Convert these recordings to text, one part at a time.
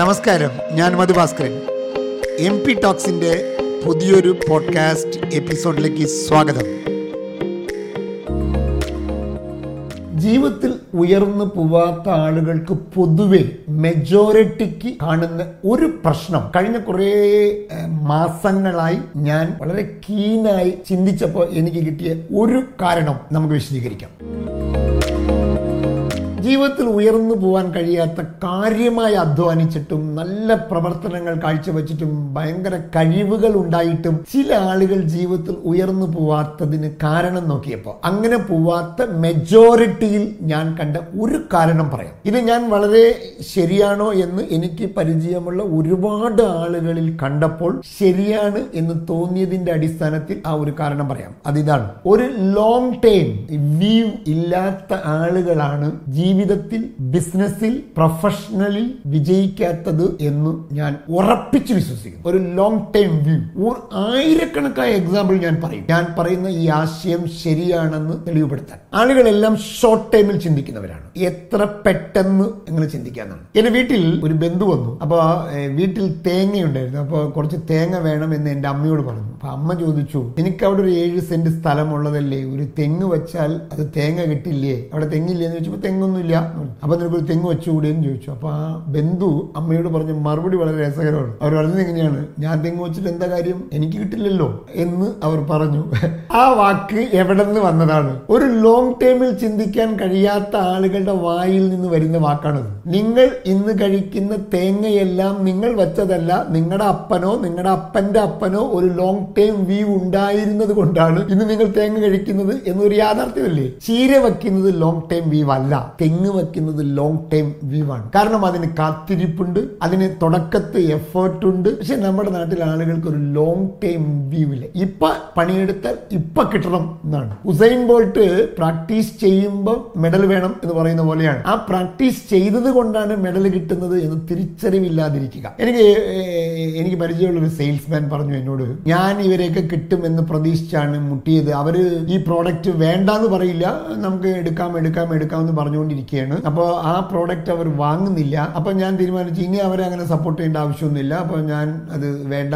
നമസ്കാരം ഞാൻ Madhu Bhaskaran M P ടോക്സിൻ്റെ പുതിയൊരു പോഡ്കാസ്റ്റ് എപ്പിസോഡിലേക്ക് സ്വാഗതം ജീവിതത്തിൽ ഉയർന്നു പോവാത്ത ആളുകൾക്ക് പൊതുവെ മെജോറിറ്റിക്ക് കാണുന്ന ഒരു പ്രശ്നം കഴിഞ്ഞ കുറേ മാസങ്ങളായി ഞാൻ വളരെ കീനായി ചിന്തിച്ചപ്പോൾ എനിക്ക് കിട്ടിയ ഒരു കാരണം നമുക്ക് വിശദീകരിക്കാം ജീവിതത്തിൽ ഉയർന്നു പോകാൻ കഴിയാത്ത കാര്യമായി അധ്വാനിച്ചിട്ടും നല്ല പ്രവർത്തനങ്ങൾ കാഴ്ചവെച്ചിട്ടും ഭയങ്കര കഴിവുകൾ ഉണ്ടായിട്ടും ചില ആളുകൾ ജീവിതത്തിൽ ഉയർന്നു പോവാത്തതിന് കാരണം നോക്കിയപ്പോൾ അങ്ങനെ പോവാത്ത മെജോറിറ്റിയിൽ ഞാൻ കണ്ട ഒരു കാരണം പറയാം ഇത് ഞാൻ വളരെ ശരിയാണോ എന്ന് എനിക്ക് പരിചയമുള്ള ഒരുപാട് ആളുകളിൽ കണ്ടപ്പോൾ ശരിയാണ് എന്ന് തോന്നിയതിന്റെ അടിസ്ഥാനത്തിൽ ആ ഒരു കാരണം പറയാം അതിതാണ് ഒരു ലോങ് ടൈം വ്യൂ ഇല്ലാത്ത ആളുകളാണ് ജീവിതം ജീവിതത്തിൽ ബിസിനസ്സിൽ പ്രൊഫഷണലിൽ വിജയിക്കാത്തത് എന്ന് ഞാൻ ഉറപ്പിച്ച് വിശ്വസിക്കുന്നു ഒരു ലോങ് ടൈം വ്യൂ ഒരു ആയിരക്കണക്കായ എക്സാമ്പിൾ ഞാൻ പറയും ഞാൻ പറയുന്ന ഈ ആശയം ശരിയാണെന്ന് തെളിവുപെടുത്താൻ ആളുകളെല്ലാം ഷോർട്ട് ടൈമിൽ ചിന്തിക്കുന്നവരാണ് എത്ര പെട്ടെന്ന് അങ്ങനെ ചിന്തിക്കാന്നാണ് എന്റെ വീട്ടിൽ ഒരു ബന്ധു വന്നു അപ്പോൾ വീട്ടിൽ തേങ്ങയുണ്ടായിരുന്നു അപ്പോൾ കുറച്ച് തേങ്ങ വേണം എന്ന് എന്റെ അമ്മയോട് പറഞ്ഞു അപ്പോൾ അമ്മ ചോദിച്ചു എനിക്ക് അവിടെ ഒരു ഏഴ് സെന്റ് സ്ഥലമുള്ളതല്ലേ ഒരു തെങ്ങ് വെച്ചാൽ അത് തേങ്ങ കിട്ടില്ലേ അവിടെ തെങ്ങില്ലേ എന്ന് ചോദിച്ചപ്പോൾ തെങ്ങൊന്നും ഒന്നുമില്ല അപ്പോൾ നിനക്കൊരു തെങ്ങ് എന്ന് ചോദിച്ചു അപ്പോൾ ആ ബന്ധു അമ്മയോട് പറഞ്ഞ മറുപടി വളരെ രസകരമാണ് അവർ പറഞ്ഞത് എങ്ങനെയാണ് ഞാൻ തെങ്ങ് വെച്ചിട്ട് എന്താ കാര്യം എനിക്ക് കിട്ടില്ലല്ലോ എന്ന് അവർ പറഞ്ഞു ആ വാക്ക് എവിടെ നിന്ന് വന്നതാണ് ഒരു ലോങ് ടേമിൽ ചിന്തിക്കാൻ കഴിയാത്ത ആളുകളുടെ വായിൽ നിന്ന് വരുന്ന വാക്കാണത് നിങ്ങൾ ഇന്ന് കഴിക്കുന്ന തേങ്ങയെല്ലാം നിങ്ങൾ വെച്ചതല്ല നിങ്ങളുടെ അപ്പനോ നിങ്ങളുടെ അപ്പന്റെ അപ്പനോ ഒരു ലോങ് ടൈം വ്യൂ ഉണ്ടായിരുന്നത് കൊണ്ടാണ് ഇന്ന് നിങ്ങൾ തേങ്ങ കഴിക്കുന്നത് എന്നൊരു യാഥാർത്ഥ്യമല്ലേ ചീര വയ്ക്കുന്നത് ലോങ് ടൈം വ്യൂ അല്ല തെങ്ങ് വെക്കുന്നത് ലോങ് ടൈം വ്യൂ ആണ് കാരണം അതിന് കാത്തിരിപ്പുണ്ട് അതിന് തുടക്കത്ത് എഫേർട്ട് ഉണ്ട് പക്ഷെ നമ്മുടെ നാട്ടിലെ ആളുകൾക്ക് ഒരു ലോങ് ടൈം വ്യൂ ഇല്ല ഇപ്പൊ പണിയെടുത്താൽ ഇപ്പൊ കിട്ടണം എന്നാണ് ഹുസൈൻ ബോൾട്ട് പ്രാക്ടീസ് ചെയ്യുമ്പോൾ മെഡൽ വേണം എന്ന് പറയുന്ന പോലെയാണ് ആ പ്രാക്ടീസ് ചെയ്തത് കൊണ്ടാണ് മെഡൽ കിട്ടുന്നത് എന്ന് തിരിച്ചറിവില്ലാതിരിക്കുക എനിക്ക് എനിക്ക് പരിചയമുള്ള ഒരു സെയിൽസ്മാൻ പറഞ്ഞു എന്നോട് ഞാൻ ഇവരെയൊക്കെ കിട്ടുമെന്ന് പ്രതീക്ഷിച്ചാണ് മുട്ടിയത് അവര് ഈ പ്രോഡക്റ്റ് വേണ്ടാന്ന് പറയില്ല നമുക്ക് എടുക്കാം എടുക്കാം എടുക്കാം എന്ന് പറഞ്ഞുകൊണ്ട് വന്നുകൊണ്ടിരിക്കുകയാണ് അപ്പോൾ ആ പ്രോഡക്റ്റ് അവർ വാങ്ങുന്നില്ല അപ്പോൾ ഞാൻ തീരുമാനിച്ചു ഇനി അവരെ അങ്ങനെ സപ്പോർട്ട് ചെയ്യേണ്ട ആവശ്യമൊന്നുമില്ല അപ്പോൾ ഞാൻ അത് വേണ്ട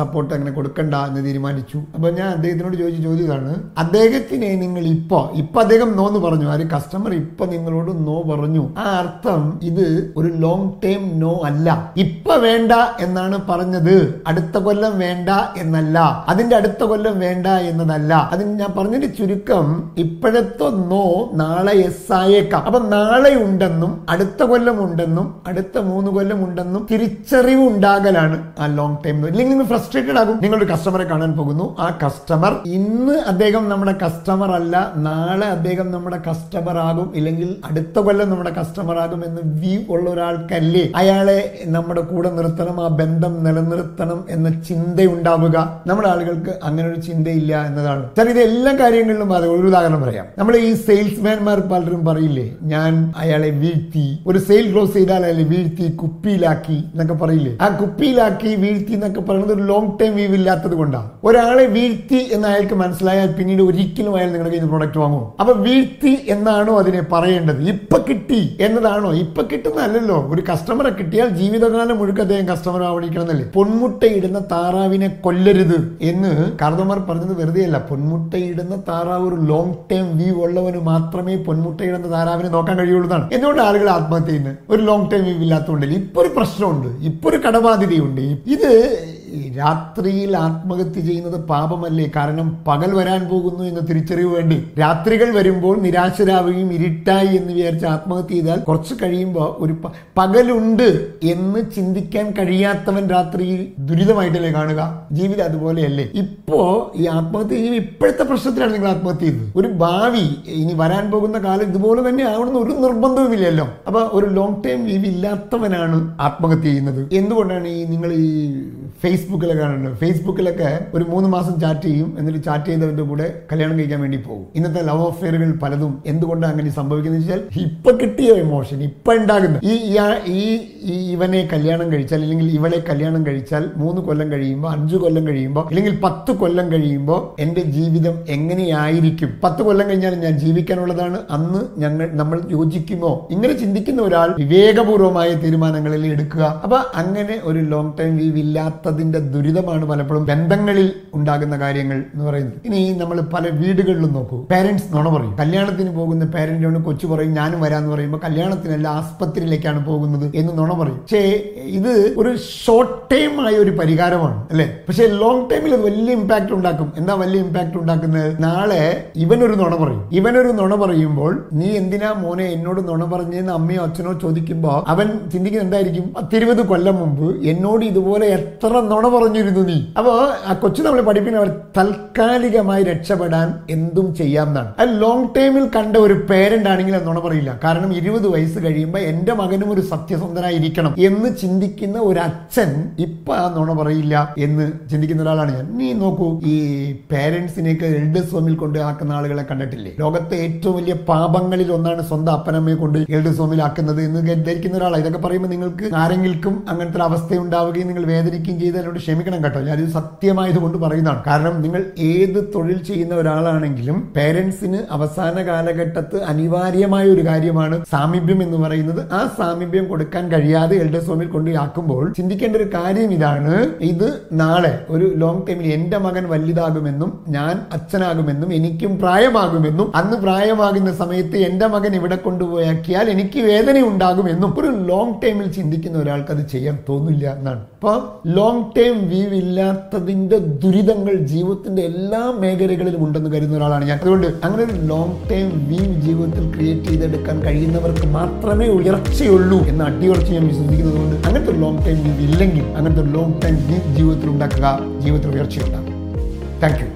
സപ്പോർട്ട് അങ്ങനെ കൊടുക്കണ്ട എന്ന് തീരുമാനിച്ചു അപ്പോൾ ഞാൻ അദ്ദേഹത്തിനോട് ചോദിച്ച ചോദ്യമാണ് അദ്ദേഹത്തിനെ നിങ്ങൾ ഇപ്പോൾ ഇപ്പം അദ്ദേഹം നോ എന്ന് പറഞ്ഞു ആ കസ്റ്റമർ ഇപ്പൊ നിങ്ങളോട് നോ പറഞ്ഞു ആ അർത്ഥം ഇത് ഒരു ലോങ് ടേം നോ അല്ല ഇപ്പൊ വേണ്ട എന്നാണ് പറഞ്ഞത് അടുത്ത കൊല്ലം വേണ്ട എന്നല്ല അതിന്റെ അടുത്ത കൊല്ലം വേണ്ട എന്നതല്ല അതിന് ഞാൻ പറഞ്ഞതിന്റെ ചുരുക്കം ഇപ്പോഴത്തെ നോ നാളെ എസ് ആയേക്കാം അപ്പം നാളെ ഉണ്ടെന്നും അടുത്ത കൊല്ലം ഉണ്ടെന്നും അടുത്ത മൂന്ന് കൊല്ലം ഉണ്ടെന്നും തിരിച്ചറിവ് ഉണ്ടാകലാണ് ആ ലോങ് ടൈം ഇല്ലെങ്കിൽ നിങ്ങൾ ഫ്രസ്ട്രേറ്റഡ് ആകും നിങ്ങളൊരു കസ്റ്റമറെ കാണാൻ പോകുന്നു ആ കസ്റ്റമർ ഇന്ന് അദ്ദേഹം നമ്മുടെ കസ്റ്റമർ അല്ല നാളെ അദ്ദേഹം നമ്മുടെ കസ്റ്റമർ ആകും ഇല്ലെങ്കിൽ അടുത്ത കൊല്ലം നമ്മുടെ കസ്റ്റമർ ആകും എന്ന് വ്യൂ ഉള്ള ഒരാൾക്കല്ലേ അയാളെ നമ്മുടെ കൂടെ നിർത്തണം ആ ബന്ധം നിലനിർത്തണം എന്ന ചിന്തയുണ്ടാവുക നമ്മുടെ ആളുകൾക്ക് അങ്ങനെ ഒരു ചിന്തയില്ല എന്നതാണ് സാർ ഇത് എല്ലാ കാര്യങ്ങളിലും അത് ഒരു ഉദാഹരണം പറയാം നമ്മൾ ഈ സെയിൽസ്മാൻമാർ പലരും പറയില്ലേ ഞാൻ അയാളെ വീഴ്ത്തി ഒരു സെയിൽ ക്ലോസ് ചെയ്താൽ അയാളെ വീഴ്ത്തി കുപ്പിയിലാക്കി എന്നൊക്കെ പറയില്ലേ ആ കുപ്പിയിലാക്കി വീഴ്ത്തി എന്നൊക്കെ പറയുന്നത് ഒരു ലോങ് ടൈം വീവ് ഇല്ലാത്തത് കൊണ്ടാണ് ഒരാളെ വീഴ്ത്തി എന്ന് അയാൾക്ക് മനസ്സിലായാൽ പിന്നീട് ഒരിക്കലും അയാൾ നിങ്ങളുടെ കയ്യിൽ പ്രോഡക്റ്റ് വാങ്ങുമോ അപ്പൊ വീഴ്ത്തി എന്നാണോ അതിനെ പറയേണ്ടത് ഇപ്പൊ കിട്ടി എന്നതാണോ ഇപ്പൊ കിട്ടുന്നതല്ലല്ലോ ഒരു കസ്റ്റമറെ കിട്ടിയാൽ ജീവിതകാലം മുഴുവൻ അദ്ദേഹം കസ്റ്റമർ ആവണിക്കണമെന്നല്ലേ പൊന്മുട്ടയിടുന്ന താറാവിനെ കൊല്ലരുത് എന്ന് കർദമർ പറഞ്ഞത് വെറുതെയല്ല പൊന്മുട്ടയിടുന്ന താറാവ് ഒരു ലോങ് ടൈം വ്യൂ ഉള്ളവന് മാത്രമേ പൊന്മുട്ടയിടുന്ന താറാവിനെ നോക്കാൻ കഴിയുള്ളതാണ് എന്നാണ് എന്തുകൊണ്ട് ആളുകൾ ആത്മഹത്യ ചെയ്യുന്നത് ഒരു ലോങ് ടൈം ഇല്ലാത്തതുകൊണ്ടല്ലേ ഇപ്പൊ ഒരു പ്രശ്നമുണ്ട് ഇപ്പൊ ഒരു കടബാധ്യതയുണ്ട് ഇത് രാത്രിയിൽ ആത്മഹത്യ ചെയ്യുന്നത് പാപമല്ലേ കാരണം പകൽ വരാൻ പോകുന്നു എന്ന തിരിച്ചറിവ് വേണ്ടി രാത്രികൾ വരുമ്പോൾ നിരാശരാവുകയും ഇരുട്ടായി എന്ന് വിചാരിച്ച് ആത്മഹത്യ ചെയ്താൽ കുറച്ച് കഴിയുമ്പോൾ ഒരു പകലുണ്ട് എന്ന് ചിന്തിക്കാൻ കഴിയാത്തവൻ രാത്രിയിൽ ദുരിതമായിട്ടല്ലേ കാണുക ജീവിതം അതുപോലെയല്ലേ ഇപ്പോ ഈ ആത്മഹത്യ ചെയ്യുമ്പോൾ ഇപ്പോഴത്തെ പ്രശ്നത്തിലാണ് നിങ്ങൾ ആത്മഹത്യ ചെയ്തത് ഒരു ഭാവി ഇനി വരാൻ പോകുന്ന കാലം ഇതുപോലെ തന്നെ ആവണമെന്ന് ഒരു നിർബന്ധവുമില്ലല്ലോ അപ്പൊ ഒരു ലോങ് ടൈം ലീവ് ഇല്ലാത്തവനാണ് ആത്മഹത്യ ചെയ്യുന്നത് എന്തുകൊണ്ടാണ് ഈ നിങ്ങൾ ഈ ഫേസ്ബുക്ക് ഫേസ്ബുക്കിലൊക്കെ കാണുന്നുണ്ട് ഫേസ്ബുക്കിലൊക്കെ ഒരു മൂന്ന് മാസം ചാറ്റ് ചെയ്യും എന്നിട്ട് ചാറ്റ് ചെയ്തവരുടെ കൂടെ കല്യാണം കഴിക്കാൻ വേണ്ടി പോകും ഇന്നത്തെ ലവ് അഫെയറുകൾ പലതും എന്തുകൊണ്ടാണ് അങ്ങനെ സംഭവിക്കുന്നത് വെച്ചാൽ ഇപ്പൊ കിട്ടിയ ഇമോഷൻ ഇപ്പൊ ഉണ്ടാകുന്ന ഈ ഈ ഇവനെ കല്യാണം കഴിച്ചാൽ അല്ലെങ്കിൽ ഇവളെ കല്യാണം കഴിച്ചാൽ മൂന്ന് കൊല്ലം കഴിയുമ്പോൾ അഞ്ചു കൊല്ലം കഴിയുമ്പോൾ അല്ലെങ്കിൽ പത്ത് കൊല്ലം കഴിയുമ്പോൾ എൻ്റെ ജീവിതം എങ്ങനെയായിരിക്കും പത്ത് കൊല്ലം കഴിഞ്ഞാൽ ഞാൻ ജീവിക്കാനുള്ളതാണ് അന്ന് ഞങ്ങൾ നമ്മൾ യോജിക്കുമോ ഇങ്ങനെ ചിന്തിക്കുന്ന ഒരാൾ വിവേകപൂർവമായ തീരുമാനങ്ങളിൽ എടുക്കുക അപ്പൊ അങ്ങനെ ഒരു ലോങ് ടൈം ലീവ് ഇല്ലാത്തതിന്റെ ദുരിതമാണ് പലപ്പോഴും ബന്ധങ്ങളിൽ ഉണ്ടാകുന്ന കാര്യങ്ങൾ എന്ന് പറയുന്നത് ഇനി നമ്മൾ പല വീടുകളിലും നോക്കൂ പേരൻസ് നുണ പറയും കല്യാണത്തിന് പോകുന്ന പേരന്റിനോട് കൊച്ചു പറയും ഞാനും വരാന്ന് പറയുമ്പോൾ കല്യാണത്തിനല്ല ആസ്പത്രിയിലേക്കാണ് പോകുന്നത് എന്ന് നുണ പറയും പക്ഷേ ഇത് ഒരു ഷോർട്ട് ടൈം ആയ ഒരു പരിഹാരമാണ് അല്ലേ പക്ഷേ ലോങ് ടൈമിൽ അത് വലിയ ഇമ്പാക്ട് ഉണ്ടാക്കും എന്താ വലിയ ഇമ്പാക്ട് ഉണ്ടാക്കുന്നത് നാളെ ഇവനൊരു നുണ പറയും ഇവനൊരു നുണ പറയുമ്പോൾ നീ എന്തിനാ മോനെ എന്നോട് നുണ പറഞ്ഞെന്ന് അമ്മയോ അച്ഛനോ ചോദിക്കുമ്പോൾ അവൻ എന്തായിരിക്കും പത്തിരുപത് കൊല്ലം മുമ്പ് എന്നോട് ഇതുപോലെ എത്ര നുണ പറഞ്ഞു പറഞ്ഞിരുന്നു നീ അപ്പോൾ ആ കൊച്ചു നമ്മൾ പഠിപ്പിക്കുന്ന അവർ താൽക്കാലികമായി രക്ഷപ്പെടാൻ എന്തും ചെയ്യാമെന്നാണ് അത് ലോങ് ടൈമിൽ കണ്ട ഒരു പേരന്റ് ആണെങ്കിൽ എന്നുണ പറയില്ല കാരണം ഇരുപത് വയസ്സ് കഴിയുമ്പോൾ എന്റെ മകനും ഒരു സത്യസന്ധനായിരിക്കണം എന്ന് ചിന്തിക്കുന്ന ഒരു അച്ഛൻ ഇപ്പൊ ആ പറയില്ല എന്ന് ചിന്തിക്കുന്ന ഒരാളാണ് ഞാൻ നീ നോക്കൂ ഈ പേരൻസിനെയൊക്കെ എൽഡസ് ഹോമിൽ കൊണ്ട് ആക്കുന്ന ആളുകളെ കണ്ടിട്ടില്ലേ ലോകത്തെ ഏറ്റവും വലിയ പാപങ്ങളിൽ ഒന്നാണ് സ്വന്തം അപ്പനമ്മയെ കൊണ്ട് എൽഡസ് ഹോമിൽ ആക്കുന്നത് എന്ന് ധരിക്കുന്ന ഒരാളാണ് ഇതൊക്കെ പറയുമ്പോൾ നിങ്ങൾക്ക് ആരെങ്കിലും അങ്ങനത്തെ ഒരു അവസ്ഥ ഉണ്ടാവുകയും നിങ്ങൾ വേദനിക്കുകയും ചെയ്ത് അതിനോട് ക്ഷമിക്കണം കേട്ടോ ഞാനിത് സത്യമായതുകൊണ്ട് പറയുന്നതാണ് കാരണം നിങ്ങൾ ഏത് തൊഴിൽ ചെയ്യുന്ന ഒരാളാണെങ്കിലും പേരൻസിന് അവസാന കാലഘട്ടത്ത് അനിവാര്യമായ ഒരു കാര്യമാണ് സാമീപ്യം എന്ന് പറയുന്നത് ആ സാമീപ്യം കൊടുക്കാൻ കഴിയാതെ എൽഡേഴ്സ് കൊണ്ട് ആക്കുമ്പോൾ ചിന്തിക്കേണ്ട ഒരു കാര്യം ഇതാണ് ഇത് നാളെ ഒരു ലോങ് ടൈമിൽ എന്റെ മകൻ വലുതാകുമെന്നും ഞാൻ അച്ഛനാകുമെന്നും എനിക്കും പ്രായമാകുമെന്നും അന്ന് പ്രായമാകുന്ന സമയത്ത് എന്റെ മകൻ ഇവിടെ കൊണ്ടുപോയാക്കിയാൽ എനിക്ക് വേദന ഉണ്ടാകുമെന്നും ഒരു ലോങ് ടൈമിൽ ചിന്തിക്കുന്ന ഒരാൾക്ക് അത് ചെയ്യാൻ തോന്നില്ല എന്നാണ് അപ്പോൾ ലോങ് ടൈം ഇത്രയും വ്യൂ ഇല്ലാത്തതിന്റെ ദുരിതങ്ങൾ ജീവിതത്തിന്റെ എല്ലാ മേഖലകളിലും ഉണ്ടെന്ന് കരുതുന്ന ഒരാളാണ് ഞാൻ അതുകൊണ്ട് അങ്ങനെ ഒരു ലോങ് ടൈം വ്യൂ ജീവിതത്തിൽ ക്രിയേറ്റ് ചെയ്തെടുക്കാൻ കഴിയുന്നവർക്ക് മാത്രമേ ഉയർച്ചയുള്ളൂ എന്ന അടിയുറച്ച് ഞാൻ വിശ്വസിക്കുന്നത് കൊണ്ട് അങ്ങനത്തെ ഒരു ലോങ് ടൈം വ്യൂ ഇല്ലെങ്കിൽ അങ്ങനത്തെ ഒരു ലോങ് ടൈം വ്യൂ ജീവിതത്തിൽ ഉണ്ടാക്കുക ജീവിതത്തിൽ ഉയർച്ചയുണ്ടാകും താങ്ക് യു